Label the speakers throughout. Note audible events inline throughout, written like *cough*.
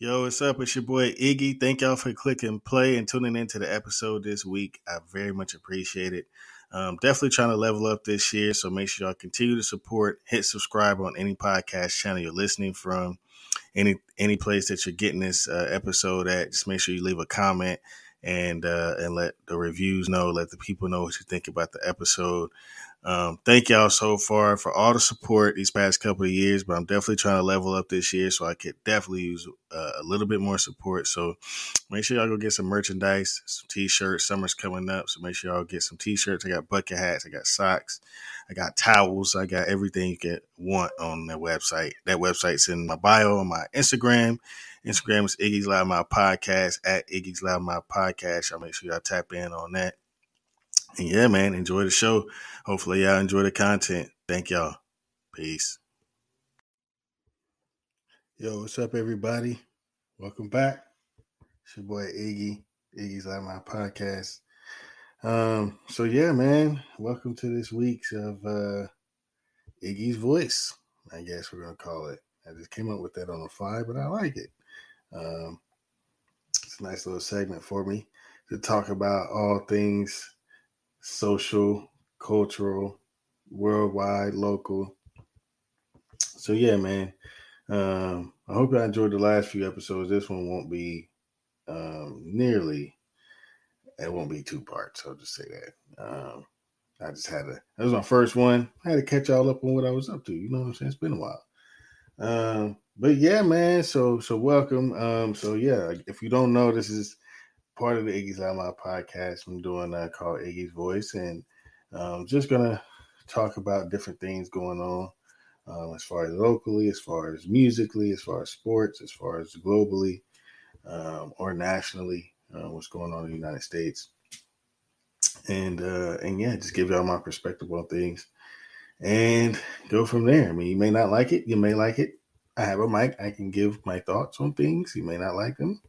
Speaker 1: Yo, what's up? It's your boy Iggy. Thank y'all for clicking play and tuning into the episode this week. I very much appreciate it. Um, definitely trying to level up this year, so make sure y'all continue to support. Hit subscribe on any podcast channel you're listening from, any any place that you're getting this uh, episode at. Just make sure you leave a comment and uh, and let the reviews know, let the people know what you think about the episode. Um, thank y'all so far for all the support these past couple of years, but I'm definitely trying to level up this year, so I could definitely use uh, a little bit more support. So make sure y'all go get some merchandise, some t-shirts. Summer's coming up, so make sure y'all get some t-shirts. I got bucket hats, I got socks, I got towels, I got everything you can want on that website. That website's in my bio on my Instagram. Instagram is Iggy's Loudmouth Podcast at Iggy's Loudmouth Podcast. Y'all make sure y'all tap in on that. And yeah, man, enjoy the show. Hopefully, y'all enjoy the content. Thank y'all. Peace. Yo, what's up, everybody? Welcome back. It's your boy Iggy. Iggy's Loudmouth Podcast. Um, so yeah, man, welcome to this week's of uh Iggy's Voice. I guess we're gonna call it. I just came up with that on the fly, but I like it. Um, it's a nice little segment for me to talk about all things social, cultural, worldwide, local. So yeah, man. Um, I hope I enjoyed the last few episodes. This one won't be um, nearly. It won't be two parts. I'll just say that. Um, I just had to. That was my first one. I had to catch y'all up on what I was up to. You know what I'm saying? It's been a while. Um, but yeah, man. So so welcome. Um, so yeah, if you don't know, this is part of the Iggy's Loud Mouth podcast I'm doing uh, called Iggy's Voice, and um, just gonna talk about different things going on um, as far as locally, as far as musically, as far as sports, as far as globally um, or nationally, uh, what's going on in the United States, and uh, and yeah, just give y'all my perspective on things, and go from there. I mean, you may not like it, you may like it. I have a mic. I can give my thoughts on things. You may not like them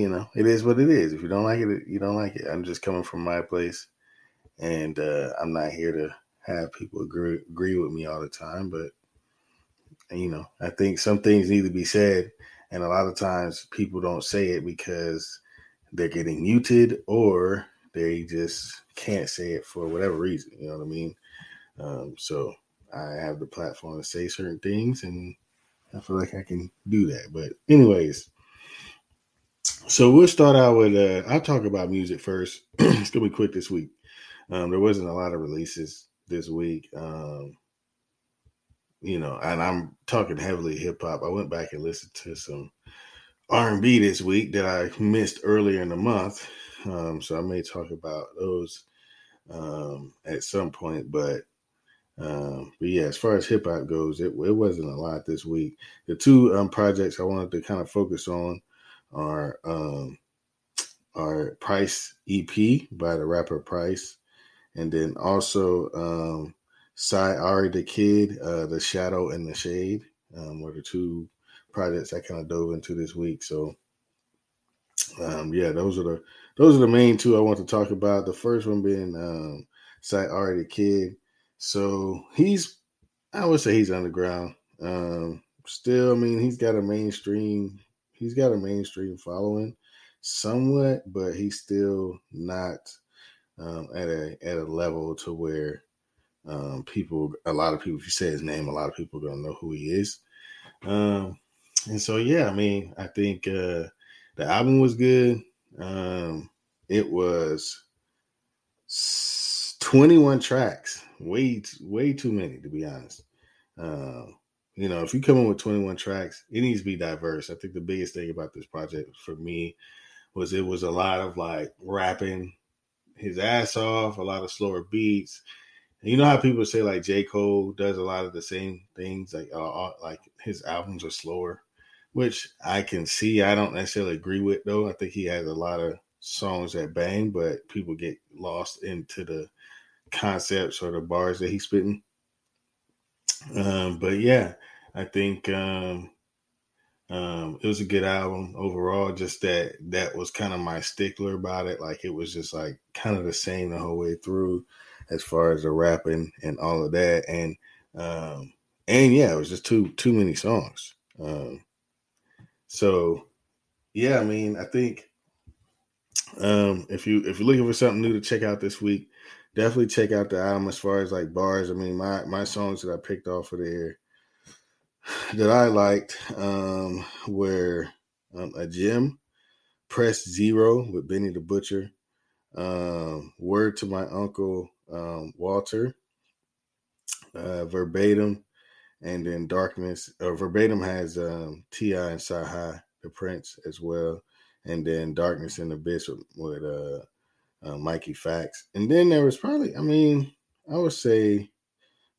Speaker 1: you know, it is what it is. If you don't like it, you don't like it. I'm just coming from my place, and uh, I'm not here to have people agree agree with me all the time. But you know, I think some things need to be said, and a lot of times people don't say it because they're getting muted or they just can't say it for whatever reason. You know what I mean? Um, so I have the platform to say certain things, and I feel like I can do that. But anyways so we'll start out with uh, I'll talk about music first. *clears throat* it's gonna be quick this week. Um, there wasn't a lot of releases this week. Um, you know, and I'm talking heavily hip hop. I went back and listened to some R and B this week that I missed earlier in the month. Um, so I may talk about those um, at some point, but um, but yeah, as far as hip hop goes, it, it wasn't a lot this week. The two um, projects I wanted to kind of focus on our um our Price EP by the rapper Price, and then also um Sy Ari the Kid, uh, The Shadow in the Shade, um, were the two projects I kind of dove into this week. So um yeah, those are the those are the main two I want to talk about. The first one being um Sy Ari the Kid. So he's I would say he's underground. Um still I mean he's got a mainstream he's got a mainstream following somewhat, but he's still not um, at a at a level to where um, people, a lot of people, if you say his name, a lot of people are gonna know who he is. Um, and so, yeah, I mean, I think uh, the album was good. Um, it was 21 tracks, way way too many to be honest. Um, you know, if you come in with 21 tracks, it needs to be diverse. I think the biggest thing about this project for me was it was a lot of like rapping his ass off, a lot of slower beats. And you know how people say like J. Cole does a lot of the same things, like uh, uh, like his albums are slower, which I can see. I don't necessarily agree with though. I think he has a lot of songs that bang, but people get lost into the concepts or the bars that he's spitting. Um, but yeah, I think um, um, it was a good album overall. Just that that was kind of my stickler about it. Like it was just like kind of the same the whole way through, as far as the rapping and all of that. And um, and yeah, it was just too too many songs. Um, So yeah, I mean, I think um, if you if you're looking for something new to check out this week, definitely check out the album as far as like bars. I mean, my my songs that I picked off of there *sighs* that I liked um, were um, a gym, press zero with Benny the Butcher, um, word to my uncle um, Walter, uh, verbatim, and then darkness. Or verbatim has um, Ti and CyHi, the Prynce, as well, and then darkness and abyss with, with uh, uh, Mickey Factz, and then there was probably, I mean, I would say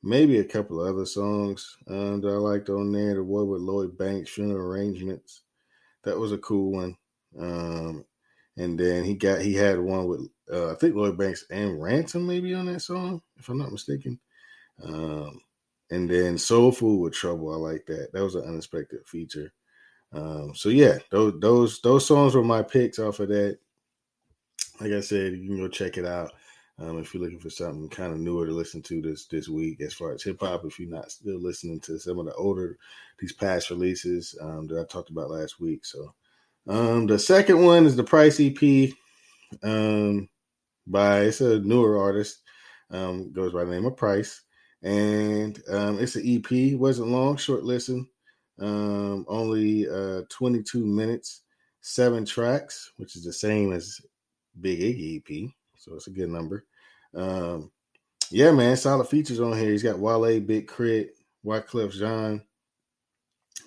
Speaker 1: maybe a couple of other songs uh, that I liked on there. The one with Lloyd Banks, Funeral Arrangements, that was a cool one. Um, and then he got he had one with uh, I think Lloyd Banks and Ransom maybe on that song, if I'm not mistaken. Um, and then Soul Food with Trouble, I like that. That was an unexpected feature. Um, so yeah, those those those songs were my picks off of that. Like I said, you can go check it out. Um, if you're looking for something kind of newer to listen to this this week, as far as hip hop, if you're not still listening to some of the older these past releases um, that I talked about last week, so um, the second one is the Price EP um, by it's a newer artist, um, goes by the name of Price, and um, it's an EP. Wasn't long, short listen, only uh, 22 minutes, seven tracks, which is the same as Big Iggy EP, so it's a good number. Um, yeah, man, solid features on here. He's got Wale, Big K.R.I.T., Wyclef Jean,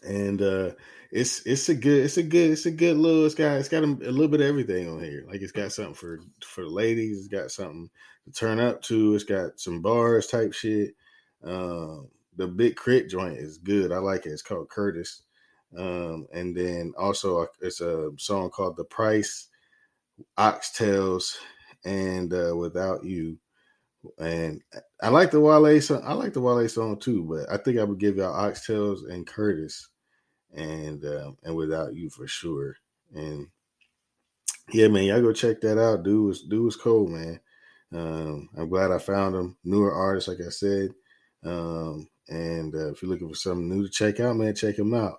Speaker 1: and uh, it's it's a good it's a good it's a good little it's got it's got a, a, little bit of everything on here. Like it's got something for for ladies. It's got something to turn up to. It's got some bars type shit. Um, the Big K.R.I.T. joint is good. I like it. It's called Curtis. Um, and then also it's a song called The Price, Oxtails, and uh, Without You. And I like the Wale song. I like the Wale song too, but I think I would give y'all Oxtails and Curtis and um, and without you for sure. And yeah, man, y'all go check that out. Dude was dude was cool, man. Um, I'm glad I found him. Newer artist, like I said. Um, and uh, if you're looking for something new to check out, man, check him out.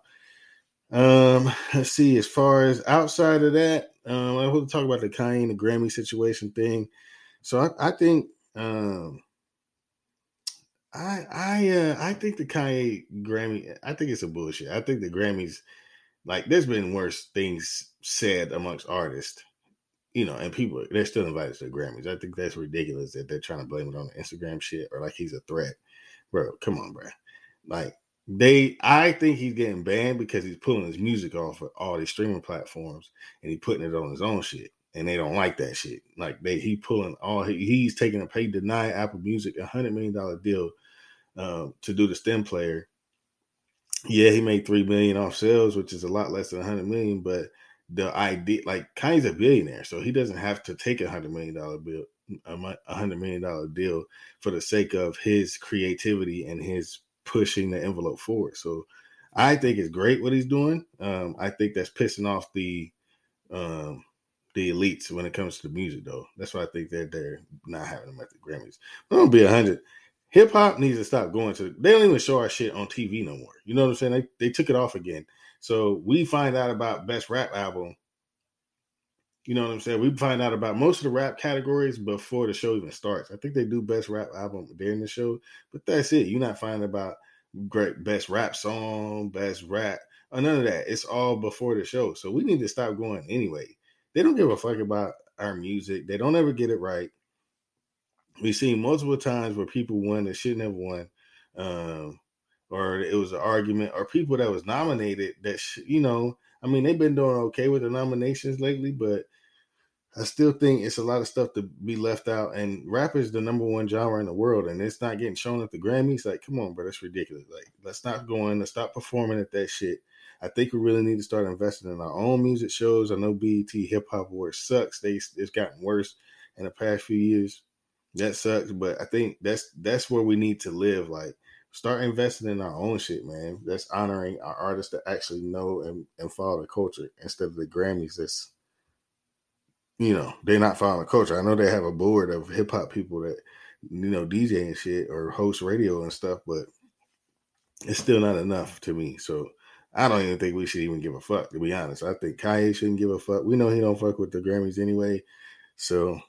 Speaker 1: Um, let's see. As far as outside of that, um, I want to talk about the Kanye the Grammy situation thing. So I, I think um, I I uh, I think the Kanye Grammy. I think it's a bullshit. I think the Grammys, like, there's been worse things said amongst artists, you know, and people they're still invited to the Grammys. I think that's ridiculous that they're trying to blame it on the Instagram shit or like he's a threat, bro. Come on, bro. Like they, I think he's getting banned because he's pulling his music off of all these streaming platforms and he putting it on his own shit and they don't like that shit. Like they, he pulling all he, he's taking a pay deny Apple Music a hundred million dollar deal um, to do the stem player. Yeah, he made three million off sales, which is a lot less than a hundred million. But the idea, like Kanye's a billionaire, so he doesn't have to take a hundred million dollar bill, a hundred million dollar deal for the sake of his creativity and his pushing the envelope forward. So I think it's great what he's doing. Um, I think that's pissing off the um, the elites when it comes to the music, though. That's why I think that they're not having them at the Grammys. I'm gonna be hundred hip hop needs to stop going to. They don't even show our shit on TV no more. You know what I'm saying? They they took it off again. So we find out about best rap album. You know what I'm saying? We find out about most of the rap categories before the show even starts. I think they do best rap album during the show, but that's it. You're not finding about great best rap song, best rap, or none of that. It's all before the show. So we need to stop going anyway. They don't give a fuck about our music. They don't ever get it right we've seen multiple times where people won that shouldn't have won, um, or it was an argument, or people that was nominated that sh- you know, I mean, they've been doing okay with the nominations lately, but I still think it's a lot of stuff to be left out. And rap is the number one genre in the world, and it's not getting shown at the Grammys. Like, come on, bro, that's ridiculous. Like, let's not go in, let's stop performing at that shit. I think we really need to start investing in our own music shows. I know BET Hip Hop Awards sucks. They it's gotten worse in the past few years that sucks, but I think that's that's where we need to live. Like start investing in our own shit, man. That's honoring our artists that actually know and, and follow the culture instead of the Grammys that's you know, they're not following the culture. I know they have a board of hip hop people that, you know, DJ and shit or host radio and stuff, but it's still not enough to me. So I don't even think we should even give a fuck, to be honest. I think Kanye shouldn't give a fuck. We know he don't fuck with the Grammys anyway. So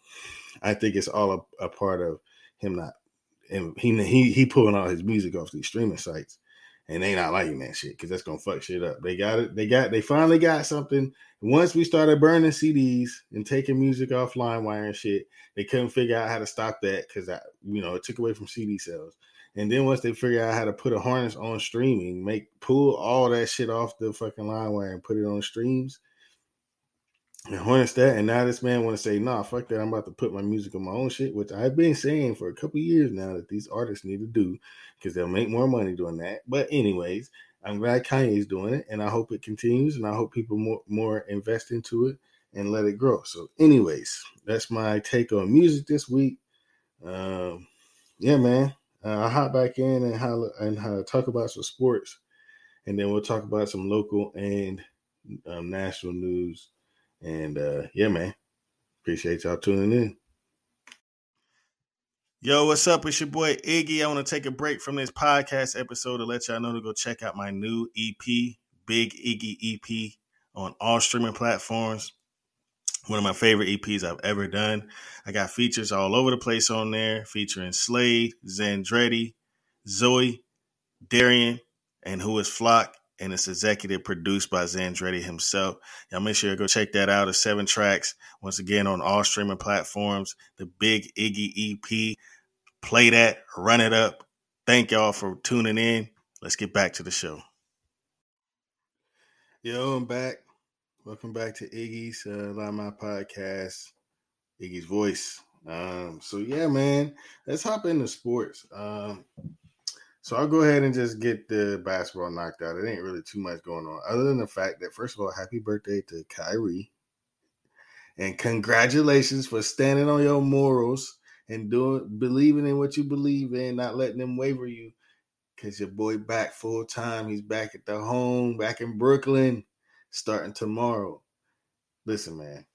Speaker 1: I think it's all a, a part of him not and he he he pulling all his music off these streaming sites and they not liking that shit because that's gonna fuck shit up. They got it. They got. They finally got something. Once we started burning CDs and taking music off LimeWire and shit, they couldn't figure out how to stop that because that you know it took away from CD sales. And then once they figure out how to put a harness on streaming, make pull all that shit off the fucking LimeWire and put it on streams, and harness that. And now this man want to say, nah, fuck that. I'm about to put my music on my own shit, which I've been saying for a couple years now that these artists need to do because they'll make more money doing that. But anyways, I'm glad Kanye's doing it, and I hope it continues, and I hope people more more invest into it and let it grow. So, anyways, that's my take on music this week. Um, yeah, man, uh, I'll hop back in and how and talk about some sports, and then we'll talk about some local and um, national news and uh, yeah, man, appreciate y'all tuning in. Yo, what's up? It's your boy Iggy. I want to take a break from this podcast episode to let y'all know to go check out my new EP, Big Iggy EP, on all streaming platforms. One of my favorite EPs I've ever done. I got features all over the place on there, featuring Slade, Zandretti, Zoe, Darian, and Who is Flock and it's executive produced by Zandretti himself. Y'all make sure to go check that out. It's seven tracks, once again on all streaming platforms. The Big Iggy EP. Play that, run it up. Thank y'all for tuning in. Let's get back to the show. Yo, I'm back. Welcome back to Iggy's uh, Loudmouth Podcast, Iggy's Voice. Um, so yeah, man, let's hop into sports. Um, so I'll go ahead and just get the basketball knocked out. It ain't really too much going on, other than the fact that first of all, happy birthday to Kyrie, and congratulations for standing on your morals and doing believing in what you believe in, not letting them waver you. Cause your boy back full time. He's back at the home, back in Brooklyn, starting tomorrow. Listen, man,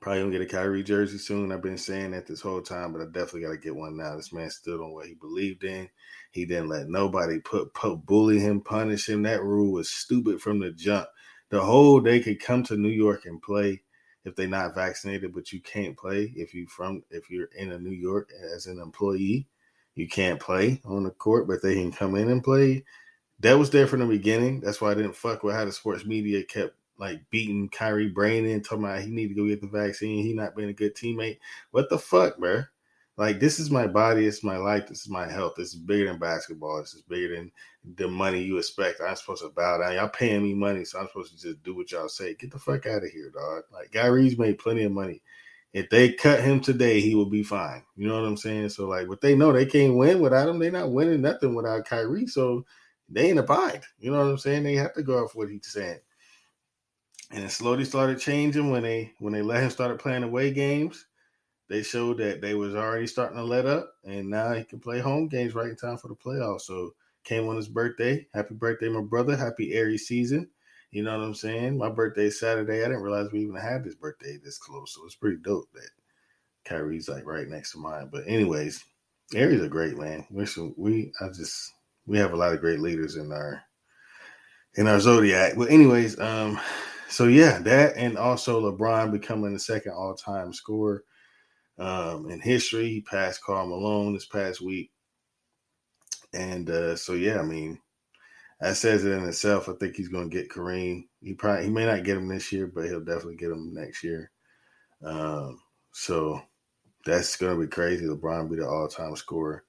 Speaker 1: Probably gonna get a Kyrie jersey soon. I've been saying that this whole time, but I definitely got to get one now. This man stood on what he believed in. He didn't let nobody put, put bully him, punish him. That rule was stupid from the jump. The whole they could come to New York and play if they're not vaccinated, but you can't play if you from if you're in a New York as an employee. You can't play on the court, but they can come in and play. That was there from the beginning. That's why I didn't fuck with how the sports media kept like beating Kyrie Brain in, talking about he need to go get the vaccine. He not being a good teammate. What the fuck, bro? Like this is my body, it's my life, this is my health. This is bigger than basketball. This is bigger than the money you expect. I'm supposed to bow down. Y'all paying me money, so I'm supposed to just do what y'all say. Get the fuck out of here, dog. Like Guy Kyrie's made plenty of money. If they cut him today, he will be fine. You know what I'm saying? So like, but they know they can't win without him. They're not winning nothing without Kyrie. So they in a bind. You know what I'm saying? They have to go off what he's saying and it slowly started changing when they when they let him start playing away games. They showed that they was already starting to let up, and now he can play home games right in time for the playoffs. So came on his birthday. Happy birthday, my brother! Happy Aries season. You know what I'm saying? My birthday is Saturday. I didn't realize we even had this birthday this close, so it's pretty dope that Kyrie's like right next to mine. But anyways, Aries are great, man. We we I just we have a lot of great leaders in our in our zodiac. But anyways, um, so yeah, that and also LeBron becoming the second all-time scorer um, in history. He passed Karl Malone this past week, and uh, so yeah, I mean, that says it in itself. I think he's going to get Kareem. He probably he may not get him this year, but he'll definitely get him next year. Um, so that's going to be crazy. LeBron be the all-time scorer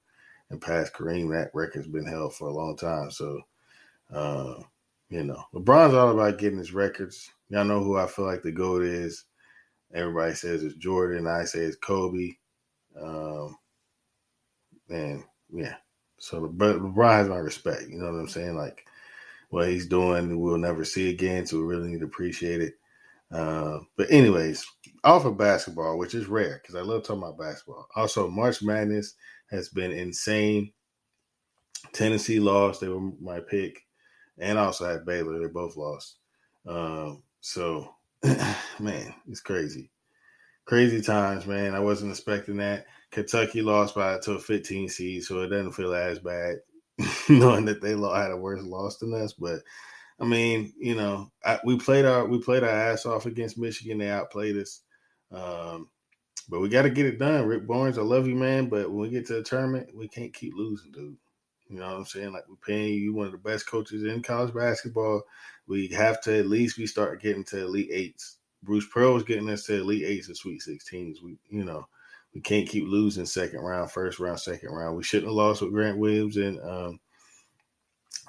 Speaker 1: and pass Kareem. That record's been held for a long time. So. Uh, you know, LeBron's all about getting his records. Y'all know who I feel like the GOAT is. Everybody says it's Jordan. I say it's Kobe. Um, and yeah, so but LeBron has my respect. You know what I'm saying? Like what he's doing, we'll never see again. So we really need to appreciate it. Uh, but anyways, off of basketball, which is rare because I love talking about basketball. Also, March Madness has been insane. Tennessee lost; they were my pick and also had Baylor. They both lost. Um, so, *clears throat* man, it's crazy. Crazy times, man. I wasn't expecting that. Kentucky lost by to a 15 seed, so it doesn't feel as bad *laughs* knowing that they had a worse loss than us. But I mean, you know, I, we played our we played our ass off against Michigan. They outplayed us, um, but we got to get it done. Rick Barnes, I love you, man, but when we get to the tournament, we can't keep losing, dude. You know what I'm saying? Like we're paying you one of the best coaches in college basketball. We have to at least we start getting to elite eights. Bruce Pearl is getting us to elite eights and sweet sixteens. We, you know, we can't keep losing second round, first round, second round. We shouldn't have lost with Grant Williams and um,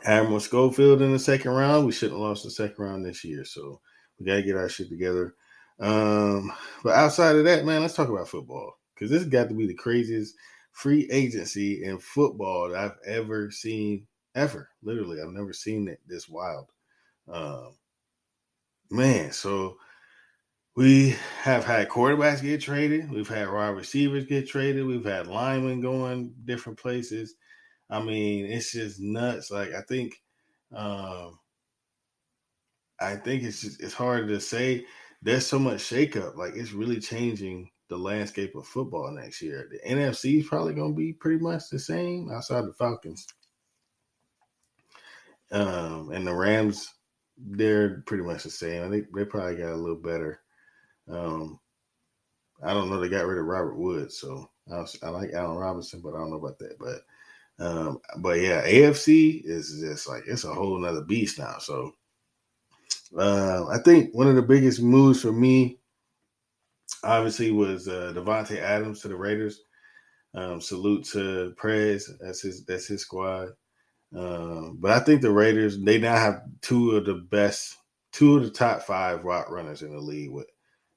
Speaker 1: Admiral Schofield in the second round. We shouldn't have lost the second round this year. So we got to get our shit together. Um, but outside of that, man, let's talk about football because this has got to be the craziest free agency in football that I've ever seen, ever. Literally, I've never seen it this wild. Um, man, so we have had quarterbacks get traded. We've had wide receivers get traded. We've had linemen going different places. I mean, it's just nuts. Like I think, um, I think it's just it's hard to say. There's so much shakeup. Like it's really changing the landscape of football next year. The NFC is probably going to be pretty much the same outside the Falcons. Um, and the Rams, they're pretty much the same. I think they probably got a little better. Um, I don't know. They got rid of Robert Woods, so I, was, I like Allen Robinson, but I don't know about that. But um, but yeah, AFC is just like it's a whole nother beast now. So uh, I think one of the biggest moves for me obviously was uh, Adams to the Raiders. Um, salute to Prez. That's his. That's his squad. Um, but I think the Raiders they now have two of the best, two of the top five route runners in the league with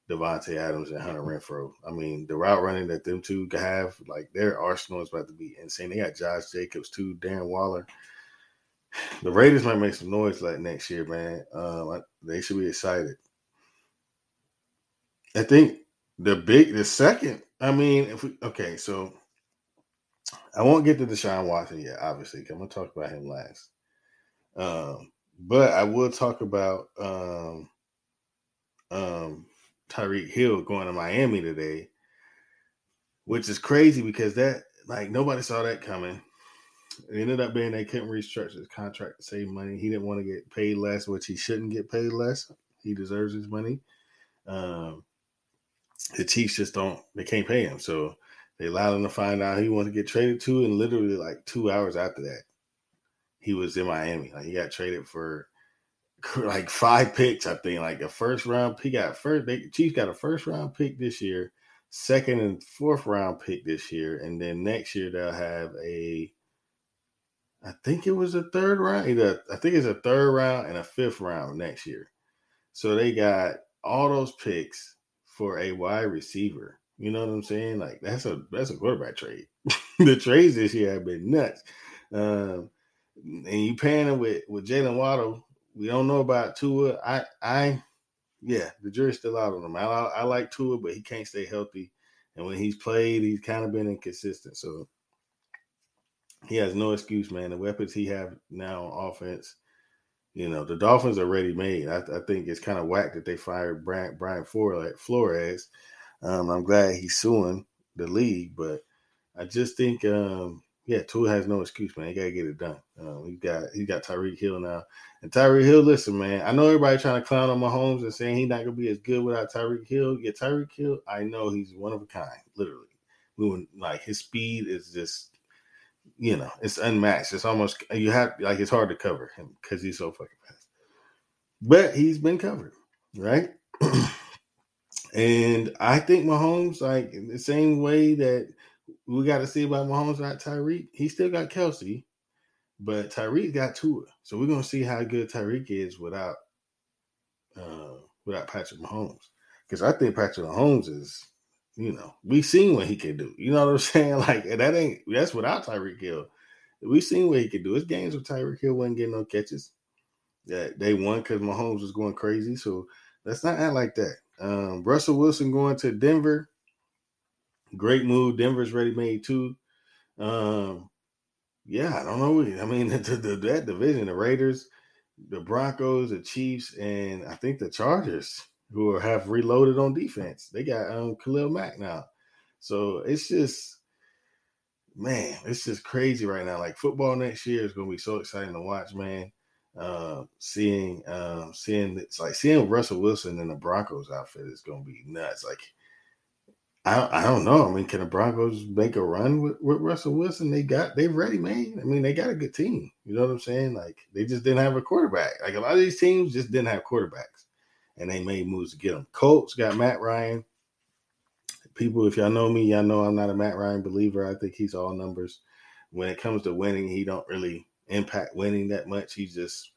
Speaker 1: Davante Adams and Hunter Renfrow. I mean, the route running that them two have, like their arsenal is about to be insane. They got Josh Jacobs too, Darren Waller. The Raiders might make some noise like next year, man. Um, they should be excited. I think the big, the second, I mean, if we okay, so I won't get to Deshaun Watson yet, obviously. I'm gonna talk about him last. Um, but I will talk about um, um, Tyreek Hill going to Miami today, which is crazy because that like nobody saw that coming. It ended up being they couldn't restructure his contract to save money. He didn't want to get paid less, which he shouldn't get paid less. He deserves his money. Um, the Chiefs just don't they can't pay him. So they allowed him to find out he wanted to get traded to, and literally like two hours after that, he was in Miami. Like he got traded for like five picks, I think. Like a first round pick. Got first they Chiefs got a first round pick this year, second and fourth round pick this year, and then next year they'll have a I think it was a third round. Either I think it's a third round and a fifth round next year. So they got all those picks for a wide receiver. You know what I'm saying? Like that's a that's a quarterback trade. *laughs* the trades this year have been nuts. Um, and you paying him with with Jaylen Waddle. We don't know about Tua. I I yeah, the jury's still out on him. I, I like Tua, but he can't stay healthy. And when he's played, he's kind of been inconsistent. So he has no excuse, man. The weapons he have now on offense you know, the Dolphins are ready made. I, I think it's kind of whack that they fired Brian, Brian Flores. Um, I'm glad he's suing the league, but I just think, um, yeah, Tua has no excuse, man. He got to get it done. Um, he got he got Tyreek Hill now, and Tyreek Hill. Listen, man, I know everybody trying to clown on Mahomes and saying he's not gonna be as good without Tyreek Hill. Yeah, Tyreek Hill, I know he's one of a kind, literally. We like his speed is just you know, it's unmatched. It's almost you have like it's hard to cover him because he's so fucking fast. But he's been covered, right? *clears throat* and I think Mahomes, like the same way that we got to see about Mahomes, not Tyreek. He still got Kelsey, but Tyreek got Tua. So we're gonna see how good Tyreek is without uh without Patrick Mahomes. Because I think Patrick Mahomes is you know, we seen what he can do. You know what I'm *laughs* saying? Like that ain't that's without Tyreek Hill. We seen what he could do. His games with Tyreek Hill wasn't getting no catches. That they won because Mahomes was going crazy. So let's not act like that. Um, Russell Wilson going to Denver. Great move. Denver's ready made too. Um, yeah, I don't know. I mean, *laughs* the, the, that division, the Raiders, the Broncos, the Chiefs, and I think the Chargers who have reloaded on defense. They got um, Khalil Mack now. So it's just, man, it's just crazy right now. Like football next year is going to be so exciting to watch, man. Uh, seeing um, seeing it's like seeing Russell Wilson in the Broncos outfit is gonna be nuts. Like I I don't know. I mean, can the Broncos make a run with, with Russell Wilson? They got they ready, man. I mean, they got a good team. You know what I'm saying? Like they just didn't have a quarterback. Like a lot of these teams just didn't have quarterbacks, and they made moves to get them. Colts got Matt Ryan. People, if y'all know me, y'all know I'm not a Matt Ryan believer. I think he's all numbers. When it comes to winning, he don't really impact winning that much. He just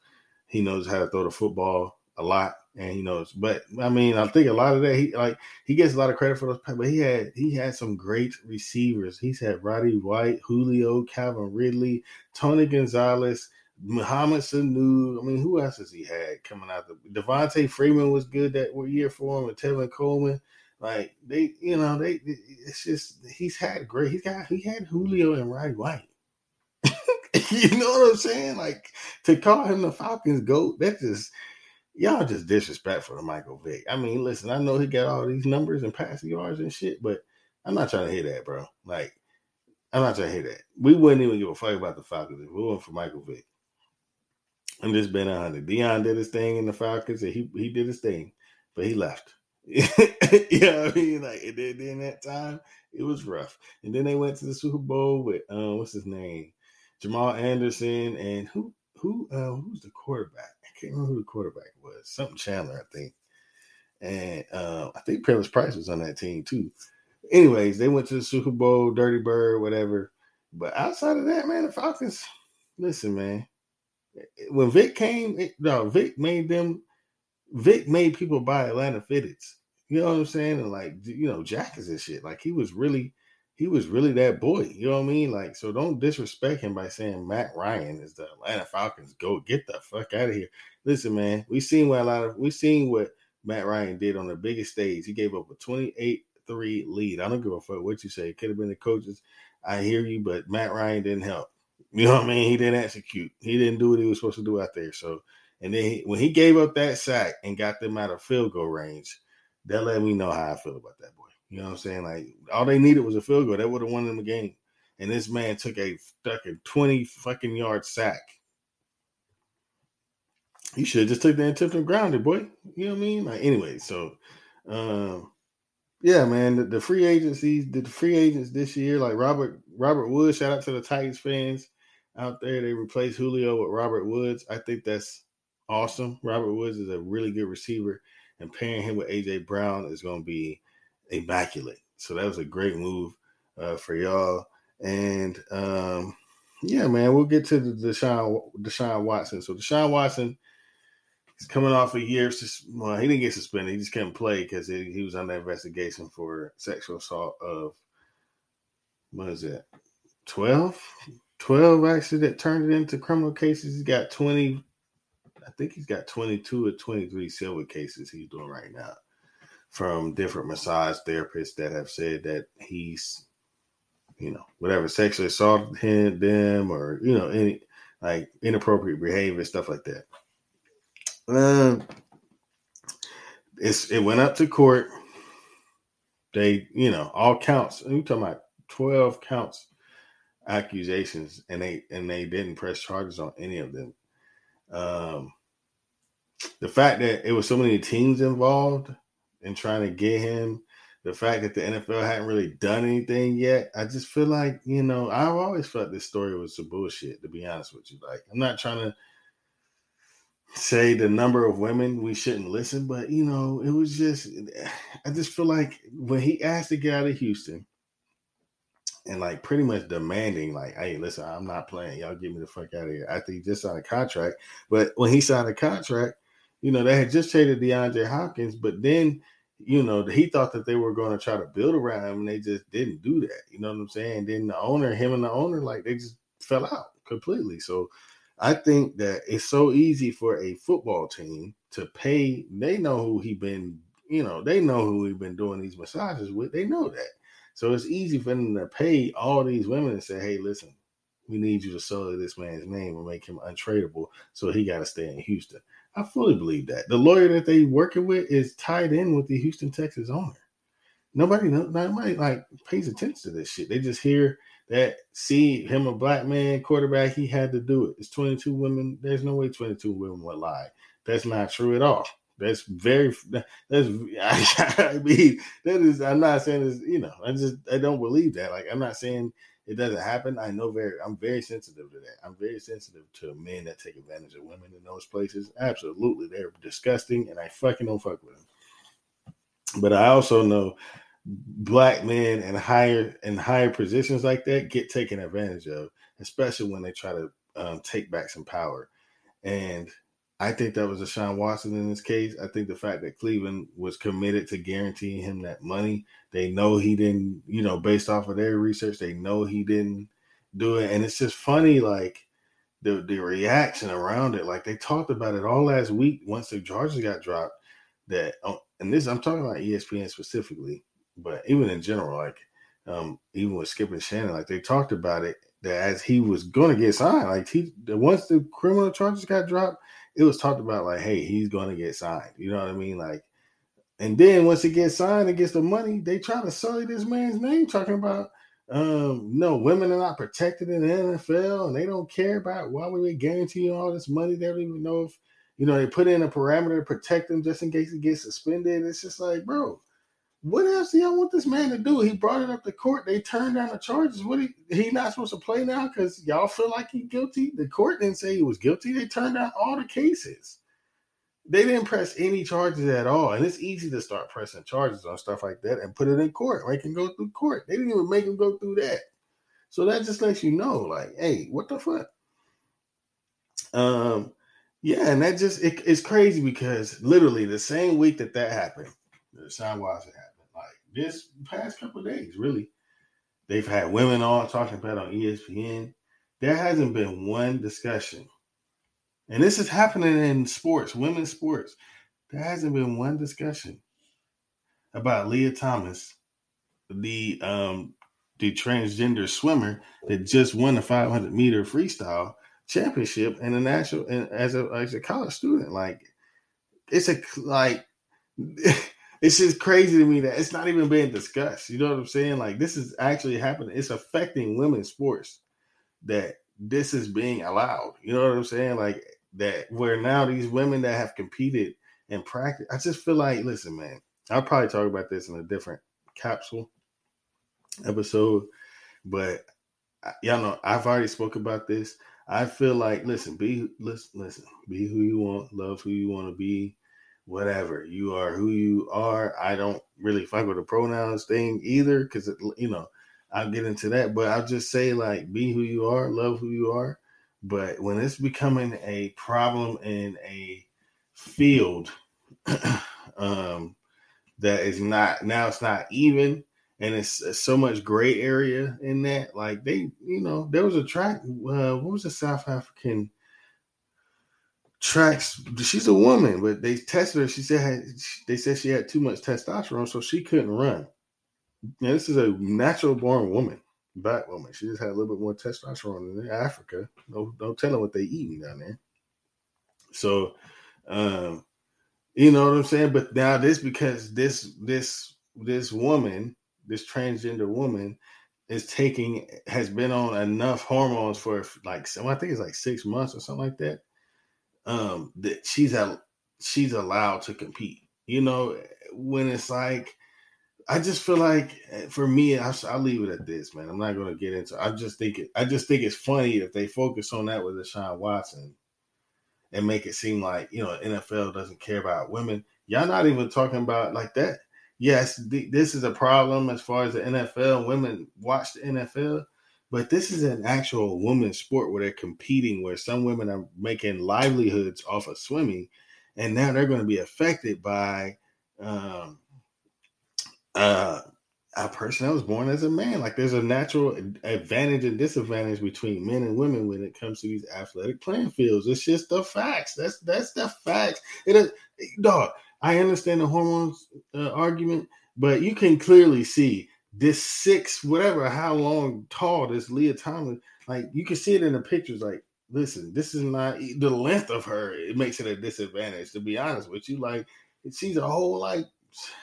Speaker 1: he knows how to throw the football a lot, and he knows. But I mean, I think a lot of that he like he gets a lot of credit for those. But he had he had some great receivers. He's had Roddy White, Julio, Calvin Ridley, Tony Gonzalez. Mohamed Sanu. I mean, who else has he had coming out? The Devonta Freeman was good that year for him, and Tevin Coleman. Like they, you know, they. It's just he's had great. He got he had Julio and Roddy White. *laughs* *laughs* you know what I'm saying? Like to call him the Falcons goat, that just y'all just disrespectful to Michael Vick. I mean, listen, I know he got all these numbers and passing yards and shit, but I'm not trying to hear that, bro. Like, I'm not trying to hear that. We wouldn't even give a fuck about the Falcons if we went for Michael Vick. I'm just being honest. Deion did his thing in the Falcons, and he he did his thing, but he left. *laughs* you know what I mean? Like, and that time, it was rough. And then they went to the Super Bowl with um, what's his name? Jamal Anderson, and who who uh, who's the quarterback? I can't remember who the quarterback was. Something Chandler, I think. And uh, I think Paris Price was on that team too. Anyways, they went to the Super Bowl, Dirty Bird, whatever. But outside of that, man, the Falcons. Listen, man. When Vick came, it, no, Vick made them. Vick made people buy Atlanta fitteds. You know what I'm saying? And like, you know, jackets and shit. Like he was really he was really that boy. You know what I mean? Like, so don't disrespect him by saying Matt Ryan is the Atlanta Falcons. Go get the fuck out of here. Listen, man, we seen what a lot of we seen what Matt Ryan did on the biggest stage. He gave up a 28-3 lead. I don't give a fuck what you say. It could have been the coaches. I hear you, but Matt Ryan didn't help. You know what I mean? He didn't execute. He didn't do what he was supposed to do out there. So, and then he, when he gave up that sack and got them out of field goal range, that let me know how I feel about that. You know what I'm saying? Like all they needed was a field goal. That would have won them the game. And this man took a fucking 20 fucking yard sack. He should have just took the intentional grounded, boy. You know what I mean? Like anyway, so um yeah, man, the, the free agencies, the free agents this year, like Robert Robert Woods, shout out to the Titans fans out there. They replaced Julio with Robert Woods. I think that's awesome. Robert Woods is a really good receiver, and pairing him with AJ Brown is going to be immaculate. So that was a great move uh, for y'all. And um, yeah, man, we'll get to the Deshaun Deshaun Watson. So Deshaun Watson is coming off a year. Well, he didn't get suspended. He just couldn't play because he, he was under investigation for sexual assault of what is it? 12? 12 actually that turned it into criminal cases. He's got 20, I think he's got 22 or 23 civil cases he's doing right now from different massage therapists that have said that he's, you know, whatever sexually assaulted them or you know any like inappropriate behavior stuff like that. Um, it's it went up to court. They, you know, all counts. We talking about twelve counts accusations, and they and they didn't press charges on any of them. Um, the fact that it was so many teams involved and trying to get him. The fact that the NFL hadn't really done anything yet, I just feel like you know I've always felt this story was some bullshit. To be honest with you, like I'm not trying to say the number of women we shouldn't listen, but you know it was just *sighs* I just feel like when he asked to get out of Houston and like pretty much demanding like, hey, listen, I'm not playing. Y'all get me the fuck out of here. I think he just signed a contract, but when he signed a contract you know, they had just traded DeAndre Hopkins, but then, you know, he thought that they were going to try to build around him, and they just didn't do that. You know what I'm saying? Then the owner, him and the owner, like they just fell out completely. So I think that it's so easy for a football team to pay. They know who he been, you know, they know who he been doing these massages with. They know that. So it's easy for them to pay all these women and say, hey, listen, we need you to sell this man's name and make him untradeable. So he got to stay in Houston. I fully believe that. The lawyer that they working with is tied in with the Houston Texas owner. Nobody, nobody like pays attention to this shit. They just hear that see him a black man quarterback, he had to do it. It's 22 women. There's no way 22 women would lie. That's not true at all. That's very that's *laughs* I mean that is I'm not saying this, you know, I just I don't believe that. Like I'm not saying it doesn't happen. I know very I'm very sensitive to that. I'm very sensitive to men that take advantage of women in those places. Absolutely. They're disgusting and I fucking don't fuck with them. But I also know black men in higher in higher positions like that get taken advantage of, especially when they try to um, take back some power. And I think that was Deshaun Watson in this case. I think the fact that Cleveland was committed to guaranteeing him that money, they know he didn't, you know, based off of their research, they know he didn't do it. And it's just funny, like the the reaction around it. Like they talked about it all last week once the charges got dropped. That oh, and this I'm talking about ESPN specifically, but even in general, like um, even with Skip and Shannon, like they talked about it that as he was going to get signed, like he once the criminal charges got dropped, it was talked about like, hey, he's to get signed. You know what I mean? Like, and then once he gets signed and gets the money, they try to sully this man's name, talking about um, no, women are not protected in the NFL, and they don't care about why we guarantee you all this money. They don't even know if you know they put in a parameter to protect them just in case he gets suspended. It's just like, bro, what else do y'all want this man to do? He brought it up to court. They turned down the charges. What he he not supposed to play now because y'all feel like he guilty? The court didn't say he was guilty. They turned down all the cases. They didn't press any charges at all. And it's easy to start pressing charges on stuff like that and put it in court. Make him go through court. They didn't even make him go through that. So that just lets you know, like, hey, what the fuck? Um, yeah, and that just it, it's crazy because literally the same week that that happened, Deshaun Watson happened this past couple days, really. They've had women on talking about on ESPN. There hasn't been one discussion. And this is happening in sports, women's sports. There hasn't been one discussion about Lia Thomas, the um the transgender swimmer that just won the 500 meter freestyle championship in the national and as a as a college student. Like it's a like *laughs* it's just crazy to me that it's not even being discussed. You know what I'm saying? Like this is actually happening. It's affecting women's sports that this is being allowed. You know what I'm saying? Like that where now these women that have competed and practice. I just feel like, listen, man, I'll probably talk about this in a different capsule episode, but y'all know I've already spoke about this. I feel like, listen, be listen, listen, be who you want, love who you want to be whatever. You are who you are. I don't really fuck with the pronouns thing either because you know i'll get into that but i'll just say like be who you are love who you are. But when it's becoming a problem in a field *clears throat* um that is not now it's not even and it's, it's, so much gray area in that like they you know there was a track uh, what was the south african tracks. She's a woman, but they tested her. She said they said she had too much testosterone, so she couldn't run. Now this is a natural born woman, black woman. She just had a little bit more testosterone in Africa. No, don't tell them what they eating down there. So, um, you know what I'm saying. But now this because this this this woman, this transgender woman, is taking has been on enough hormones for like I think it's like six months or something like that um that she's a, she's allowed to compete. You know, when it's like I just feel like for me, I, will leave it at this, man. I'm not to get into. I just think it. I just think it's funny if they focus on that with Deshaun Watson and make it seem like you know NFL doesn't care about women. Y'all not even talking about like that. Yes, th- this is a problem as far as the NFL. Women watch the NFL, but this is an actual women's sport where they're competing, where some women are making livelihoods off of swimming, and now they're going to be affected by um, uh, a person that was born as a man. Like there's a natural advantage and disadvantage between men and women when it comes to these athletic playing fields. It's just the facts. That's that's the facts. It is, dog. I understand the hormones uh, argument, but you can clearly see this six, whatever, how long tall this Lia Thomas, like you can see it in the pictures. Like, listen, this is not the length of her. It makes it a disadvantage. To be honest with you, like she's a whole like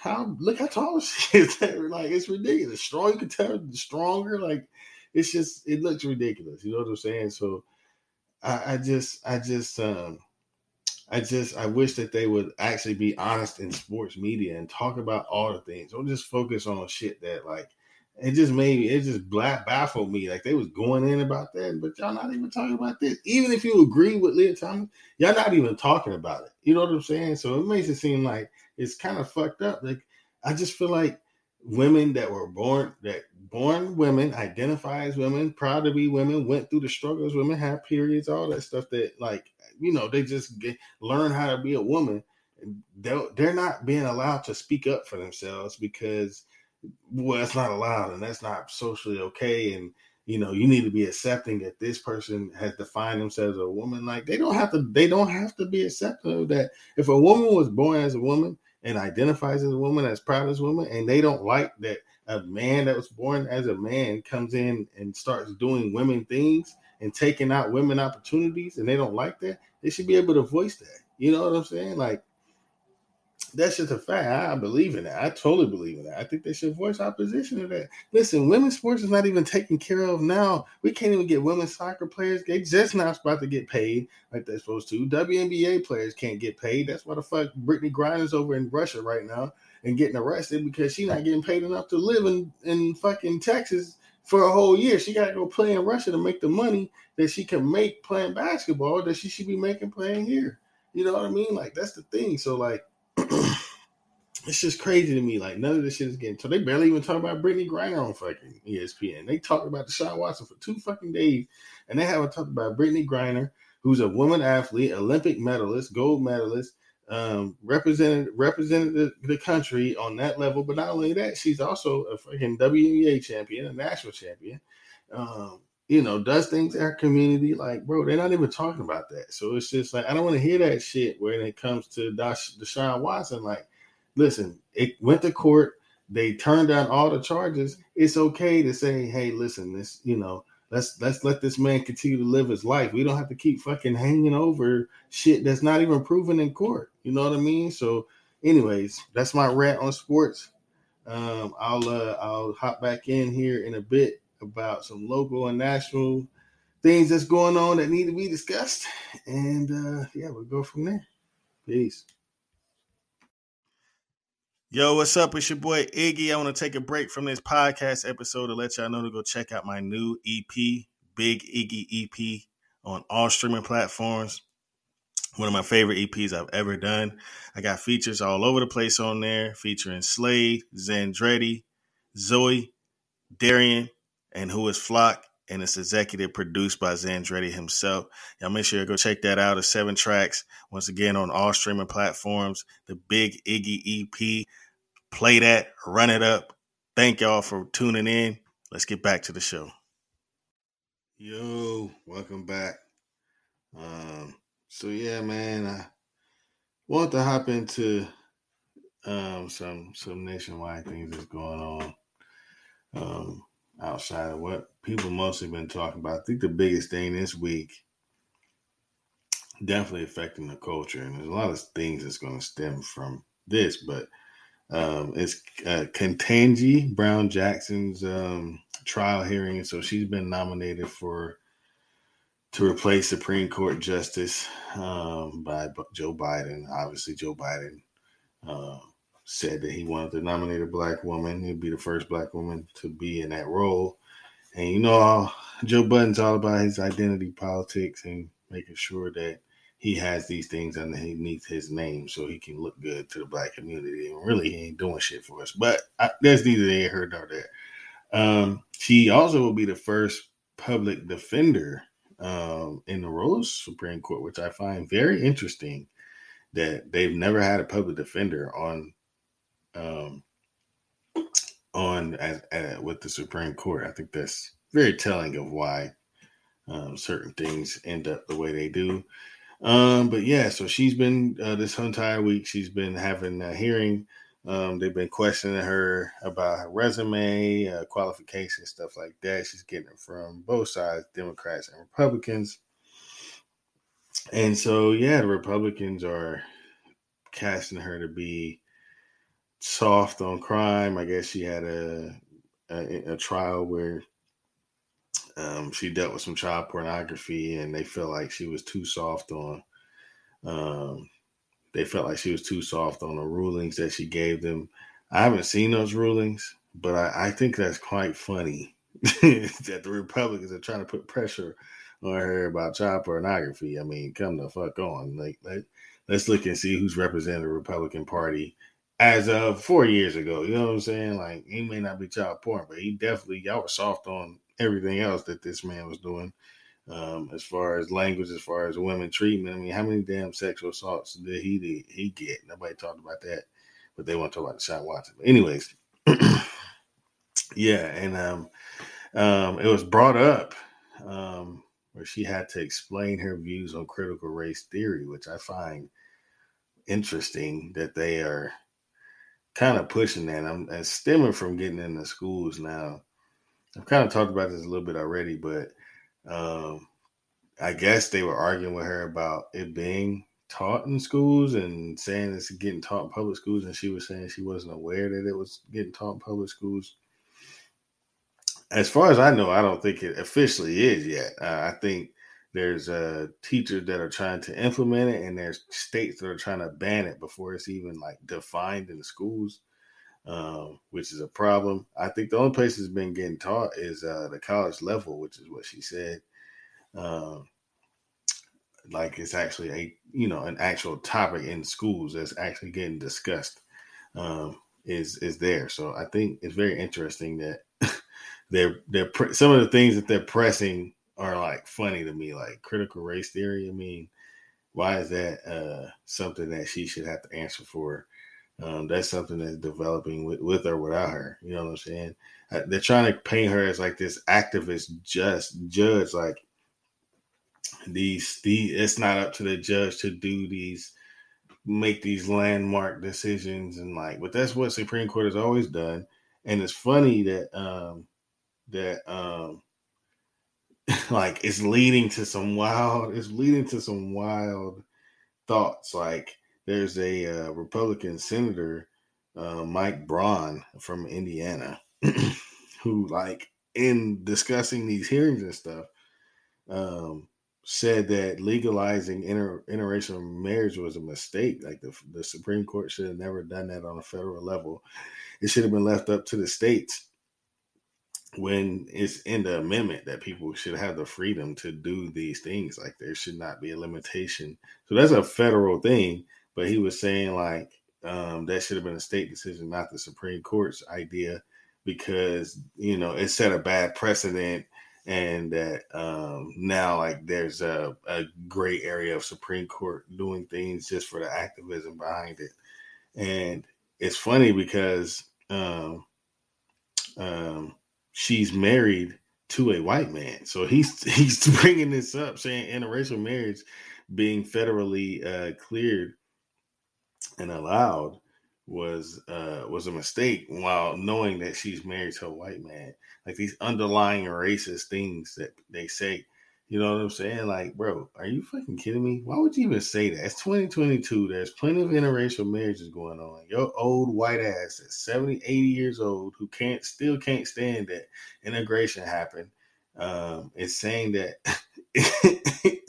Speaker 1: how look how tall she *laughs* is. like it's ridiculous. Strong, you can tell stronger. Like it's just it looks ridiculous. You know what I'm saying? So I, I just I just um I just I wish that they would actually be honest in sports media and talk about all the things. Don't just focus on shit that like it just made me it just black baffled me. Like they was going in about that, but y'all not even talking about this. Even if you agree with Lia Thomas, y'all not even talking about it. You know what I'm saying? So it makes it seem like it's kind of fucked up. Like I just feel like women that were born that born women, identify as women, proud to be women, went through the struggles women have periods, all that stuff that like you know they just get, learn how to be a woman. They're, they're not being allowed to speak up for themselves because well, it's not allowed and that's not socially okay. And you know, you need to be accepting that this person has defined themselves as a woman. Like they don't have to, they don't have to be accepting of that. If a woman was born as a woman and identifies as a woman, as proud as a woman, and they don't like that a man that was born as a man comes in and starts doing women things and taking out women opportunities, and they don't like that, they should be able to voice that. You know what I'm saying? Like that's just a fact. I believe in that. I totally believe in that. I think they should voice opposition to that. Listen, women's sports is not even taken care of now. We can't even get women's soccer players. They just not about to get paid like they're supposed to. WNBA players can't get paid. That's why the fuck Brittney Griner's over in Russia right now and getting arrested because she's not getting paid enough to live in, in fucking Texas for a whole year. She got to go play in Russia to make the money that she can make playing basketball that she should be making playing here. You know what I mean? Like that's the thing. So like *clears throat* it's just crazy to me. Like none of this shit is getting. So they barely even talk about Brittney Griner on fucking ESPN. They talked about Deshaun Watson for two fucking days, and they haven't talked about Brittney Griner, who's a woman athlete, Olympic medalist, gold medalist, um, represented represented the, country on that level. But not only that, she's also a fucking WNBA champion, a national champion. Um, you know, does things in our community. Like, bro, they're not even talking about that. So it's just like I don't want to hear that shit when it comes to Dash, Deshaun Watson. Like, listen, it went to court. They turned down all the charges. It's okay to say, hey, listen, this, you know, let's let's let this man continue to live his life. We don't have to keep fucking hanging over shit that's not even proven in court. You know what I mean? So, anyways, that's my rant on sports. Um, I'll uh, I'll hop back in here in a bit about some local and national things that's going on that need to be discussed, and uh, yeah, we'll go from there. Peace. Yo, what's up? It's your boy Iggy. I want to take a break from this podcast episode to let y'all know to go check out my new EP, Big Iggy EP, on all streaming platforms. One of my favorite EPs I've ever done. I got features all over the place on there, featuring Slade, Zandretti, Zoe, Darian, and Who is Flock. And it's executive produced by Zandretti himself. Y'all make sure you go check that out. It's seven tracks. Once again, on all streaming platforms. The Big Iggy EP play that, run it up. Thank y'all for tuning in. Let's get back to the show. Yo, welcome back. Um, so yeah, man, I want to hop into um some some nationwide things that's going on um outside of what people mostly been talking about. I think the biggest thing this week definitely affecting the culture, and there's a lot of things that's going to stem from this, but um, it's uh, Brown Jackson's um, trial hearing. So she's been nominated for to replace Supreme Court Justice um, by Joe Biden. Obviously, Joe Biden uh, said that he wanted to nominate a black woman. He'd be the first black woman to be in that role. And you know, Joe Biden's all about his identity politics and making sure that he has these things underneath his name so he can look good to the black community. And really, he ain't doing shit for us. But I, that's neither here nor there. Um, she also will be the first public defender um, in the Rose Supreme Court, which I find very interesting that they've never had a public defender on um, on as, as, with the Supreme Court. I think that's very telling of why um, certain things end up the way they do. Um, but yeah, so she's been uh, this entire week. She's been having a hearing. Um, they've been questioning her about her resume, uh, qualifications, stuff like that. She's getting it from both sides, Democrats and Republicans. And so, yeah, the Republicans are casting her to be soft on crime. I guess she had a a, a trial where um, she dealt with some child pornography, and they felt like she was too soft on. Um, they felt like she was too soft on the rulings that she gave them. I haven't seen those rulings, but I, I think that's quite funny *laughs* that the Republicans are trying to put pressure on her about child pornography. I mean, come the fuck on. Like, let, let's look and see who's representing the Republican Party as of four years ago. You know what I'm saying? Like, he may not be child porn, but he definitely, y'all were soft on everything else that this man was doing. Um, as far as language, as far as women treatment, I mean, how many damn sexual assaults did he did he get? Nobody talked about that, but they want to talk about Deshaun Watson. But anyways, *clears throat* yeah, and um, um, it was brought up um, where she had to explain her views on critical race theory, which I find interesting that they are kind of pushing that. I'm, I'm stemming from getting into schools now I've kind of talked about this a little bit already, but um, I guess they were arguing with her about it being taught in schools and saying it's getting taught in public schools, and she was saying she wasn't aware that it was getting taught in public schools. As far as I know, I don't think it officially is yet. Uh, I think there's uh, teachers that are trying to implement it, and there's states that are trying to ban it before it's even like defined in the schools um, which is a problem. I think the only place it's been getting taught is uh, the college level, which is what she said. Um, like it's actually a you know an actual topic in schools that's actually getting discussed um, is is there. So I think it's very interesting that *laughs* they're they're pre- some of the things that they're pressing are like funny to me, like critical race theory. I mean, why is that uh, something that she should have to answer for? Um, that's something that's developing with, with or without her. You know what I'm saying? Uh, they're trying to paint her as like this activist, just judge. Like these, the it's not up to the judge to do these, make these landmark decisions, and like, but that's what Supreme Court has always done. And it's funny that um, that um, *laughs* like it's leading to some wild. It's leading to some wild thoughts, like there's a uh, Republican senator, uh, Mike Braun from Indiana, *clears throat* who, like, in discussing these hearings and stuff, um, said that legalizing inter- interracial marriage was a mistake. Like the, the Supreme Court should have never done that on a federal level. It should have been left up to the states when it's in the amendment that people should have the freedom to do these things. Like there should not be a limitation. So that's a federal thing but he was saying like um, that should have been a state decision, not the Supreme Court's idea, because you know it set a bad precedent, and that um, now like there's a, a gray area of Supreme Court doing things just for the activism behind it, and it's funny because um, um, she's married to a white man, so he's *laughs* he's bringing this up, saying interracial marriage being federally uh, cleared and allowed was uh was a mistake while knowing that she's married to a white man. Like these underlying racist things that they say you know what i'm saying? Like bro are you fucking kidding me? Why would you even say that? It's 2022 there's plenty of interracial marriages going on. Your old white ass that's 70 80 years old who can't still can't stand that integration happened um is saying that *laughs*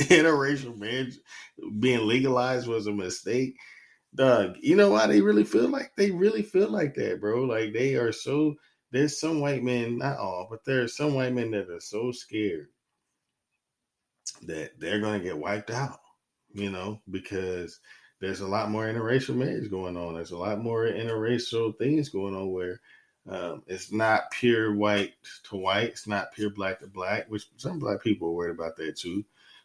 Speaker 1: interracial marriage being legalized was a mistake Doug, you know why they really feel like they really feel like that, bro? Like they are so there's some white men, not all, but there are some white men that are so scared that they're gonna get wiped out, you know, because there's a lot more interracial marriage going on. There's a lot more interracial things going on where um, it's not pure white to white. It's not pure black to black, which some black people are worried about that too.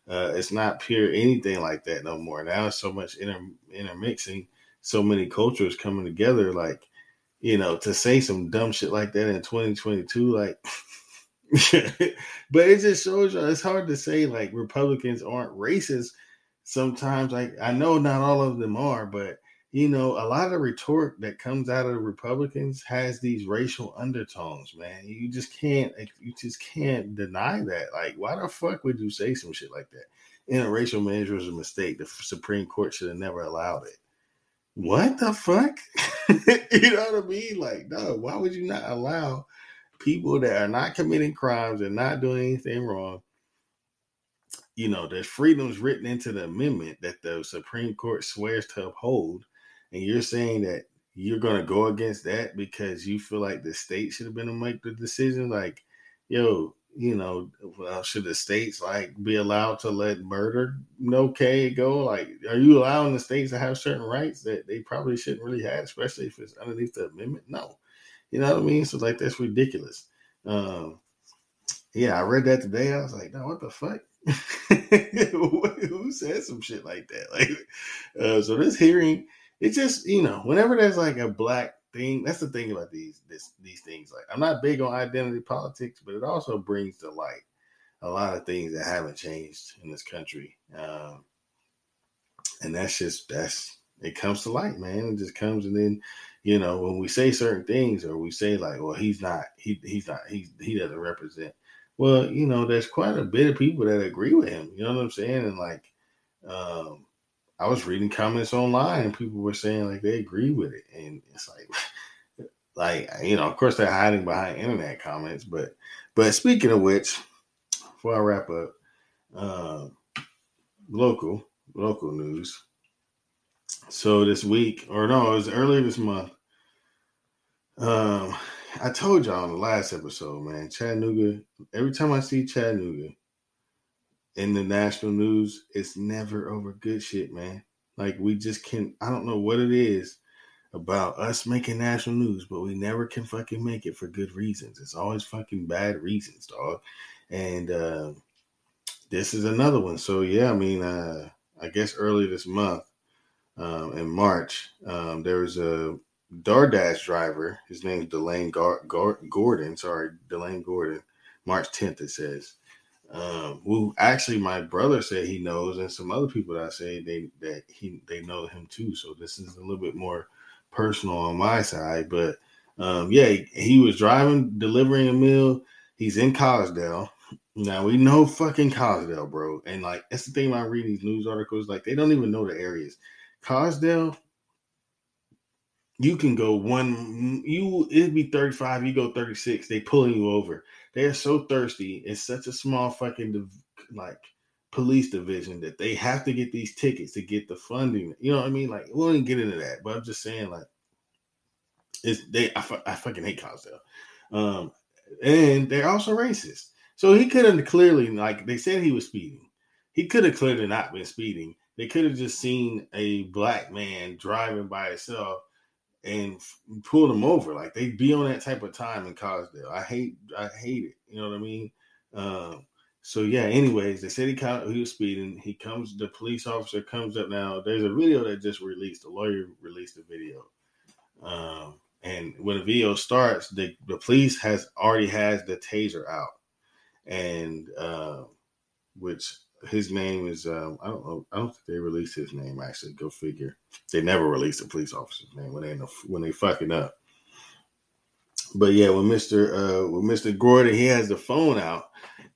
Speaker 1: Uh, it's not pure anything like that no more. Now it's so much inter- intermixing, so many cultures coming together. Like, you know, to say some dumb shit like that in 2022, like, *laughs* but it just shows you it's hard to say like Republicans aren't racist. Sometimes, like, I know not all of them are, but you know, a lot of rhetoric that comes out of the Republicans has these racial undertones, man. You just can't, you just can't deny that. Like, why the fuck would you say some shit like that? Interracial marriage was a mistake. The Supreme Court should have never allowed it. What the fuck? *laughs* you know what I mean? Like, no, why would you not allow people that are not committing crimes and not doing anything wrong, you know, there's freedoms written into the amendment that the Supreme Court swears to uphold. And you're saying that you're going to go against that because you feel like the state should have been to make the decision. Like, yo, you know, well, should the states like be allowed to let murder no K go? Like, are you allowing the states to have certain rights that they probably shouldn't really have, especially if it's underneath the amendment? No, you know what I mean. So like, that's ridiculous. Um, yeah, I read that today. I was like, no, what the fuck? *laughs* Who said some shit like that? Like, uh, so this hearing it's just you know whenever there's like a black thing that's the thing about these this these things like i'm not big on identity politics but it also brings to light a lot of things that haven't changed in this country um, and that's just that's it comes to light man. It just comes and then you know when we say certain things or we say like well he's not he he's not he he doesn't represent well you know there's quite a bit of people that agree with him you know what i'm saying? And like um I was reading comments online and people were saying like they agree with it, and it's like, *laughs* like you know, of course they're hiding behind internet comments, but but speaking of which, before I wrap up, uh, local local news. So this week, or no, it was earlier this month. Um, I told y'all in the last episode, man, Chattanooga. Every time I see Chattanooga, in the national news, it's never over good shit, man. Like we just can I don't know what it is about us making national news, but we never can fucking make it for good reasons. It's always fucking bad reasons, dog. And uh this is another one. So yeah, I mean uh I guess early this month, um, in March, um, there was a DoorDash driver. His name is Delane Gordon. Sorry, Delane Gordon. March 10th, it says um, who actually my brother said he knows, and some other people that I say they that he they know him too. So this is a little bit more personal on my side, but um, yeah, he, he was driving, delivering a meal. He's in Collegedale. Now we know fucking Collegedale, bro. And like that's the thing I read these news articles, like they don't even know the areas. Collegedale, you can go one you it'd be 35, you go 36, they pulling you over. They're so thirsty. It's such a small fucking div- like police division that they have to get these tickets to get the funding. You know what I mean? Like we won't get into that, but I'm just saying like it's they. I, I fucking hate Collegedale, um, and they're also racist. So he could have clearly like they said he was speeding. He could have clearly not been speeding. They could have just seen a black man driving by himself and pulled them over. Like they'd be on that type of time in Collegedale. I hate, I hate it. You know what I mean? Um, so yeah. Anyways, they said he caught, he was speeding. He comes, the police officer comes up. Now there's a video that just released. The lawyer released a video, um, and when the video starts, the the police has already has the taser out, and uh, which his name is um, I don't know I don't think they released his name actually. Go figure. They never released a police officer's name when they when they fucking up. But yeah, when Mister uh, when Mister Gordon he has the phone out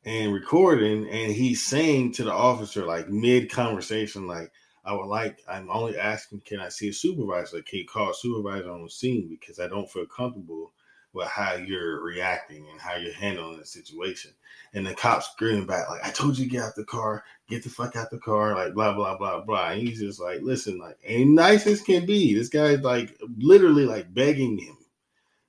Speaker 1: and recording, and he's saying to the officer like mid conversation like. I would like. I'm only asking, can I see a supervisor? Can you call a supervisor on the scene because I don't feel comfortable with how you're reacting and how you're handling the situation. And the cops screaming back, like, I told you to get out the car, get the fuck out the car, like blah, blah, blah, blah. And he's just like, listen, like, ain't nice as can be. This guy's like literally like begging him.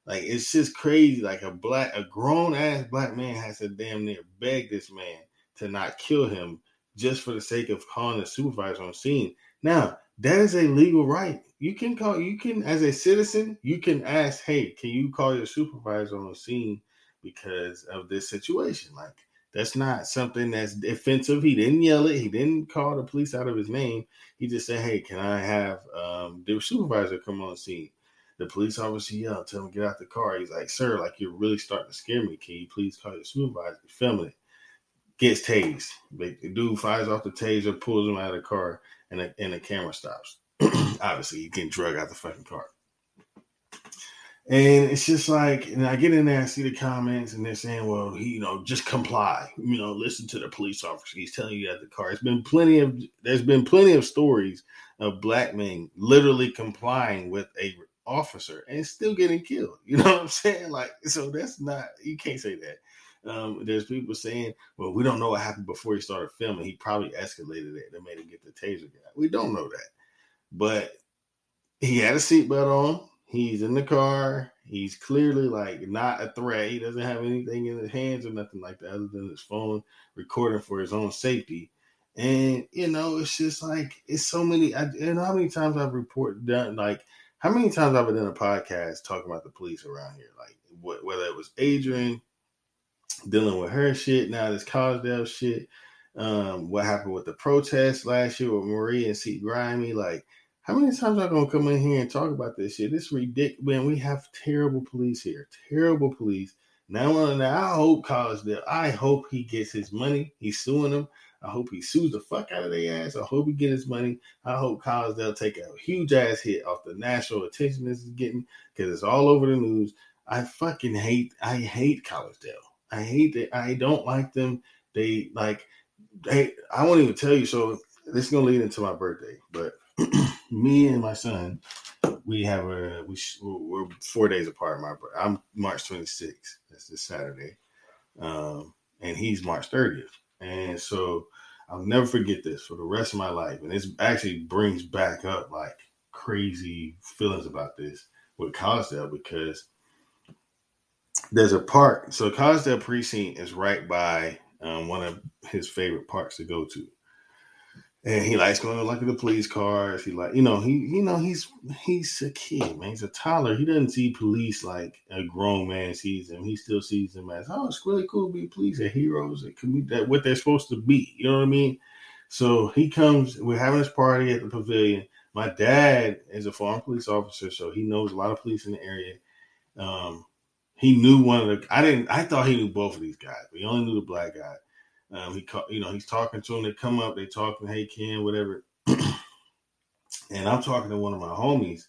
Speaker 1: Like it's just crazy. Like a black, a grown ass black man has to damn near beg this man to not kill him just for the sake of calling the supervisor on scene. Now, that is a legal right. You can call, you can, as a citizen, you can ask, hey, can you call your supervisor on the scene because of this situation? Like, that's not something that's offensive. He didn't yell it. He didn't call the police out of his name. He just said, hey, can I have um, the supervisor come on scene? The police officer yelled, tell him get out the car. He's like, sir, like you're really starting to scare me. Can you please call your supervisor? Filming it. Gets tased. The dude fires off the taser, pulls him out of the car and the, and the camera stops. *clears throat* Obviously, you getting drug out the fucking car. And it's just like, and I get in there, I see the comments, and they're saying, well, he, you know, just comply. You know, listen to the police officer. He's telling you at the car. It's been plenty of, there's been plenty of stories of black men literally complying with a officer and still getting killed. You know what I'm saying? Like, so that's not you can't say that. Um, there's people saying, well, we don't know what happened before he started filming. He probably escalated it and made him get the taser guy. We don't know that. But he had a seatbelt on. He's in the car. He's clearly like not a threat. He doesn't have anything in his hands or nothing like that other than his phone recording for his own safety. And you know, it's just like it's so many. I, you know how many times I've reported done like how many times I've been in a podcast talking about the police around here, like wh- whether it was Adrian dealing with her shit, now this Collegedale shit, um, what happened with the protest last year with Marie and C. Grimy, like how many times I gonna come in here and talk about this shit? It's ridiculous. Man, we have terrible police here. Terrible police. Now, now I hope Collegedale. I hope he gets his money. He's suing them. I hope he sues the fuck out of their ass. I hope he get his money. I hope Collegedale take a huge ass hit off the national attention this is getting because it's all over the news. I fucking hate. I hate Collegedale. I hate that. I don't like them. They like. They. I won't even tell you. So this is gonna lead into my birthday, but *clears throat* me and my son, we have a we we're four days apart. My I'm March 26th. That's this Saturday, um, and he's March 30th. And so I'll never forget this for the rest of my life. And this actually brings back up like crazy feelings about this with Collegedale because there's a park. So Collegedale Precinct is right by um, one of his favorite parks to go to and he likes going to look at the police cars. He like, you know, he, you know, he's he's a kid, man. He's a toddler. He doesn't see police like a grown man sees them. He still sees them as, oh, it's really cool to be police. They're heroes. It can be that what they're supposed to be. You know what I mean? So he comes. We're having this party at the pavilion. My dad is a former police officer, so he knows a lot of police in the area. Um, he knew one of the. I didn't. I thought he knew both of these guys, but he only knew the black guy. Um, he, you know, he's talking to them. They come up, they talking, hey Ken, whatever. *clears throat* and I'm talking to one of my homies,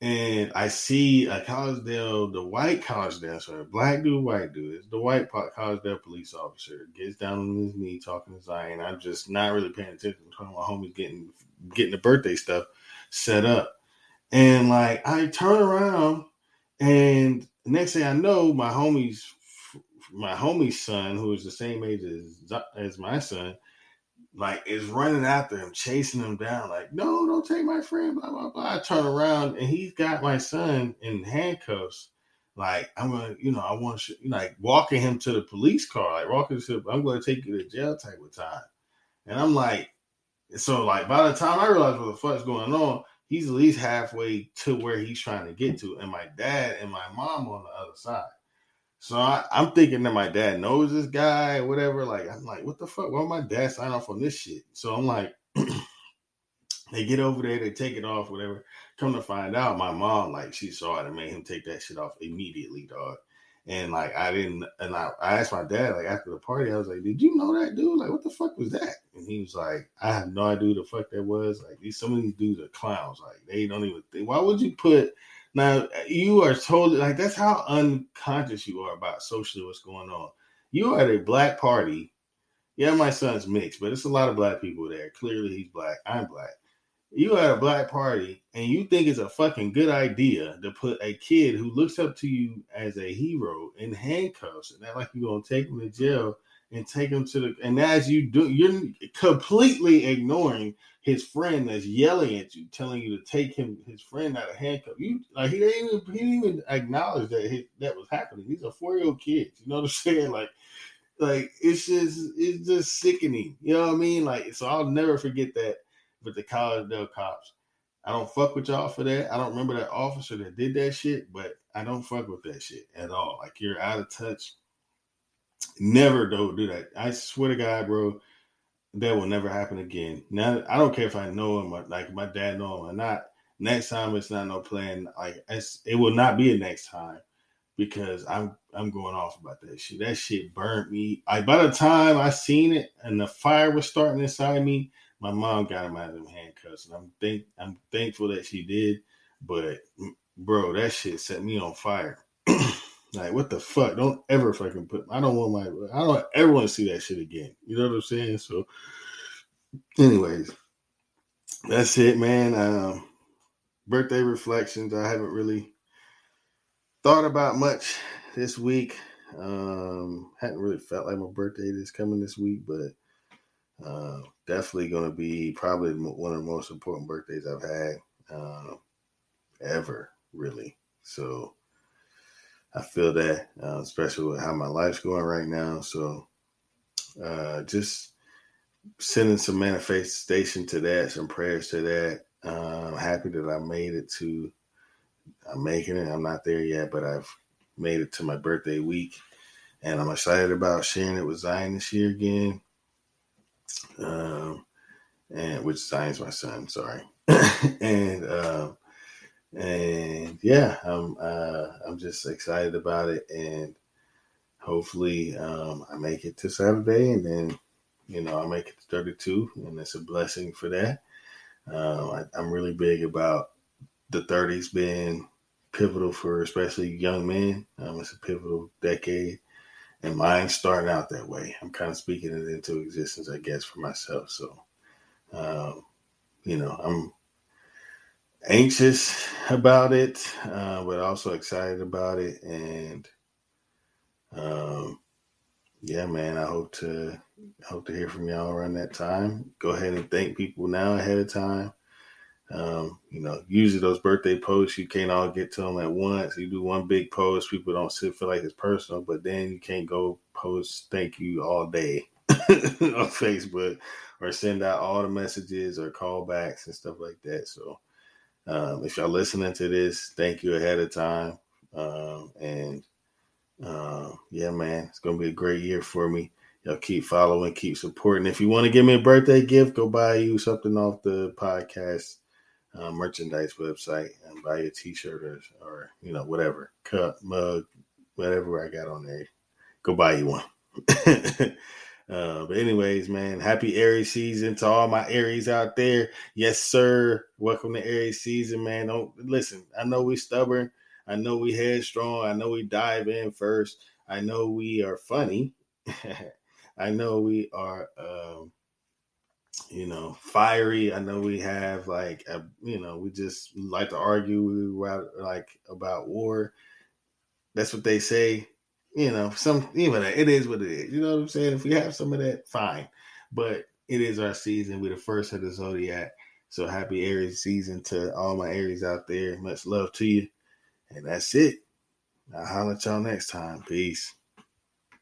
Speaker 1: and I see a Collegedale, the white Collegedale, sorry, black dude, white dude, it's the white Collegedale police officer gets down on his knee talking to Zion. I'm just not really paying attention. I'm talking to my homies getting getting the birthday stuff set up, and like I turn around, and next thing I know, my homies my homie's son, who is the same age as as my son, like is running after him, chasing him down, like, no, don't take my friend, blah, blah, blah. I turn around and he's got my son in handcuffs. Like, I'm gonna, you know, I want to, like, walking him to the police car, like, walking to, I'm gonna take you to jail type of time. And I'm like, so, like, by the time I realize what the fuck's going on, he's at least halfway to where he's trying to get to. And my dad and my mom on the other side. So I, am thinking that my dad knows this guy, whatever. Like, I'm like, what the fuck? Why my dad sign off on this shit? So I'm like, *clears throat* they get over there, they take it off, whatever. Come to find out, my mom, like, she saw it and made him take that shit off immediately, dog. And like, I didn't, and I, I asked my dad, like, after the party, I was like, did you know that dude? Like, what the fuck was that? And he was like, I have no idea the fuck that was. Like, these, some of these dudes are clowns. Like, they don't even think, why would you put, now you are totally like that's how unconscious you are about socially what's going on. You are at a black party. Yeah, my son's mixed, but it's a lot of black people there. Clearly, he's black. I'm black. You at a black party, and you think it's a fucking good idea to put a kid who looks up to you as a hero in handcuffs, and that like you're gonna take him to jail and take him to the. And as you do, you're completely ignoring his friend that's yelling at you, telling you to take him his friend out of handcuff. You like he didn't even he didn't even acknowledge that he, that was happening. These are four year old kids. You know what I'm *laughs* saying? Like like it's just it's just sickening. You know what I mean? Like so I'll never forget that with the Collegedale cops. I don't fuck with y'all for that. I don't remember that officer that did that shit, but I don't fuck with that shit at all. Like you're out of touch. Never don't do that. I swear to God, bro that will never happen again. Now I don't care if I know him or like my dad know him or not. Next time it's not no plan. Like it will not be a next time because I'm I'm going off about that shit. That shit burnt me. Like by the time I seen it and the fire was starting inside me, my mom got him out of them handcuffs, and I'm think I'm thankful that she did. But bro, that shit set me on fire. *clears throat* like what the fuck? Don't ever fucking put. I don't want my. I don't ever want to see that shit again. You know what I'm saying? So anyways, that's it, man. Um, birthday reflections. I haven't really thought about much this week. Um, hadn't really felt like my birthday is coming this week, but uh, definitely going to be probably one of the most important birthdays I've had uh, ever, really. So I feel that, uh, especially with how my life's going right now. So uh, just sending some manifestation to that, some prayers to that. Uh, I'm happy that I made it to. I'm making it. I'm not there yet, but I've made it to my birthday week, and I'm excited about sharing it with Zion this year again. Um, and which Zion's my son. Sorry, *laughs* and um, and yeah, I'm uh, I'm just excited about it, and hopefully um, I make it to Saturday, and then you know I make it to 32, and it's a blessing for that. Um, I, I'm really big about the 30s being pivotal for especially young men. Um, it's a pivotal decade, and mine starting out that way. I'm kind of speaking it into existence, I guess, for myself. So, um, you know, I'm anxious about it, uh, but also excited about it. And um, yeah, man, I hope to hope to hear from y'all around that time. Go ahead and thank people now ahead of time. Um, you know, usually those birthday posts you can't all get to them at once. You do one big post, people don't sit feel like it's personal, but then you can't go post thank you all day *laughs* on Facebook or send out all the messages or callbacks and stuff like that. So um, if y'all listening to this, thank you ahead of time. Um, and uh, yeah, man, it's gonna be a great year for me. Y'all keep following, keep supporting. If you want to give me a birthday gift, go buy you something off the podcast uh, merchandise website and buy a t-shirt or, or you know whatever cup mug whatever i got on there go buy you one. *laughs* Uh, but anyways man happy aries season to all my aries out there. Yes sir. Welcome to aries season man. Don't listen i know we stubborn. I know we headstrong. I know we dive in first. I know we are funny. *laughs* I know we are um, you know, fiery. I know we have like, a, you know, we just like to argue we like about war. That's what they say. You know, some even it is what it is. You know what I'm saying? If we have some of that, fine. But it is our season. We're the first of the zodiac. So happy Aries season to all my Aries out there. Much love to you. And that's it. I'll holler at y'all next time. Peace.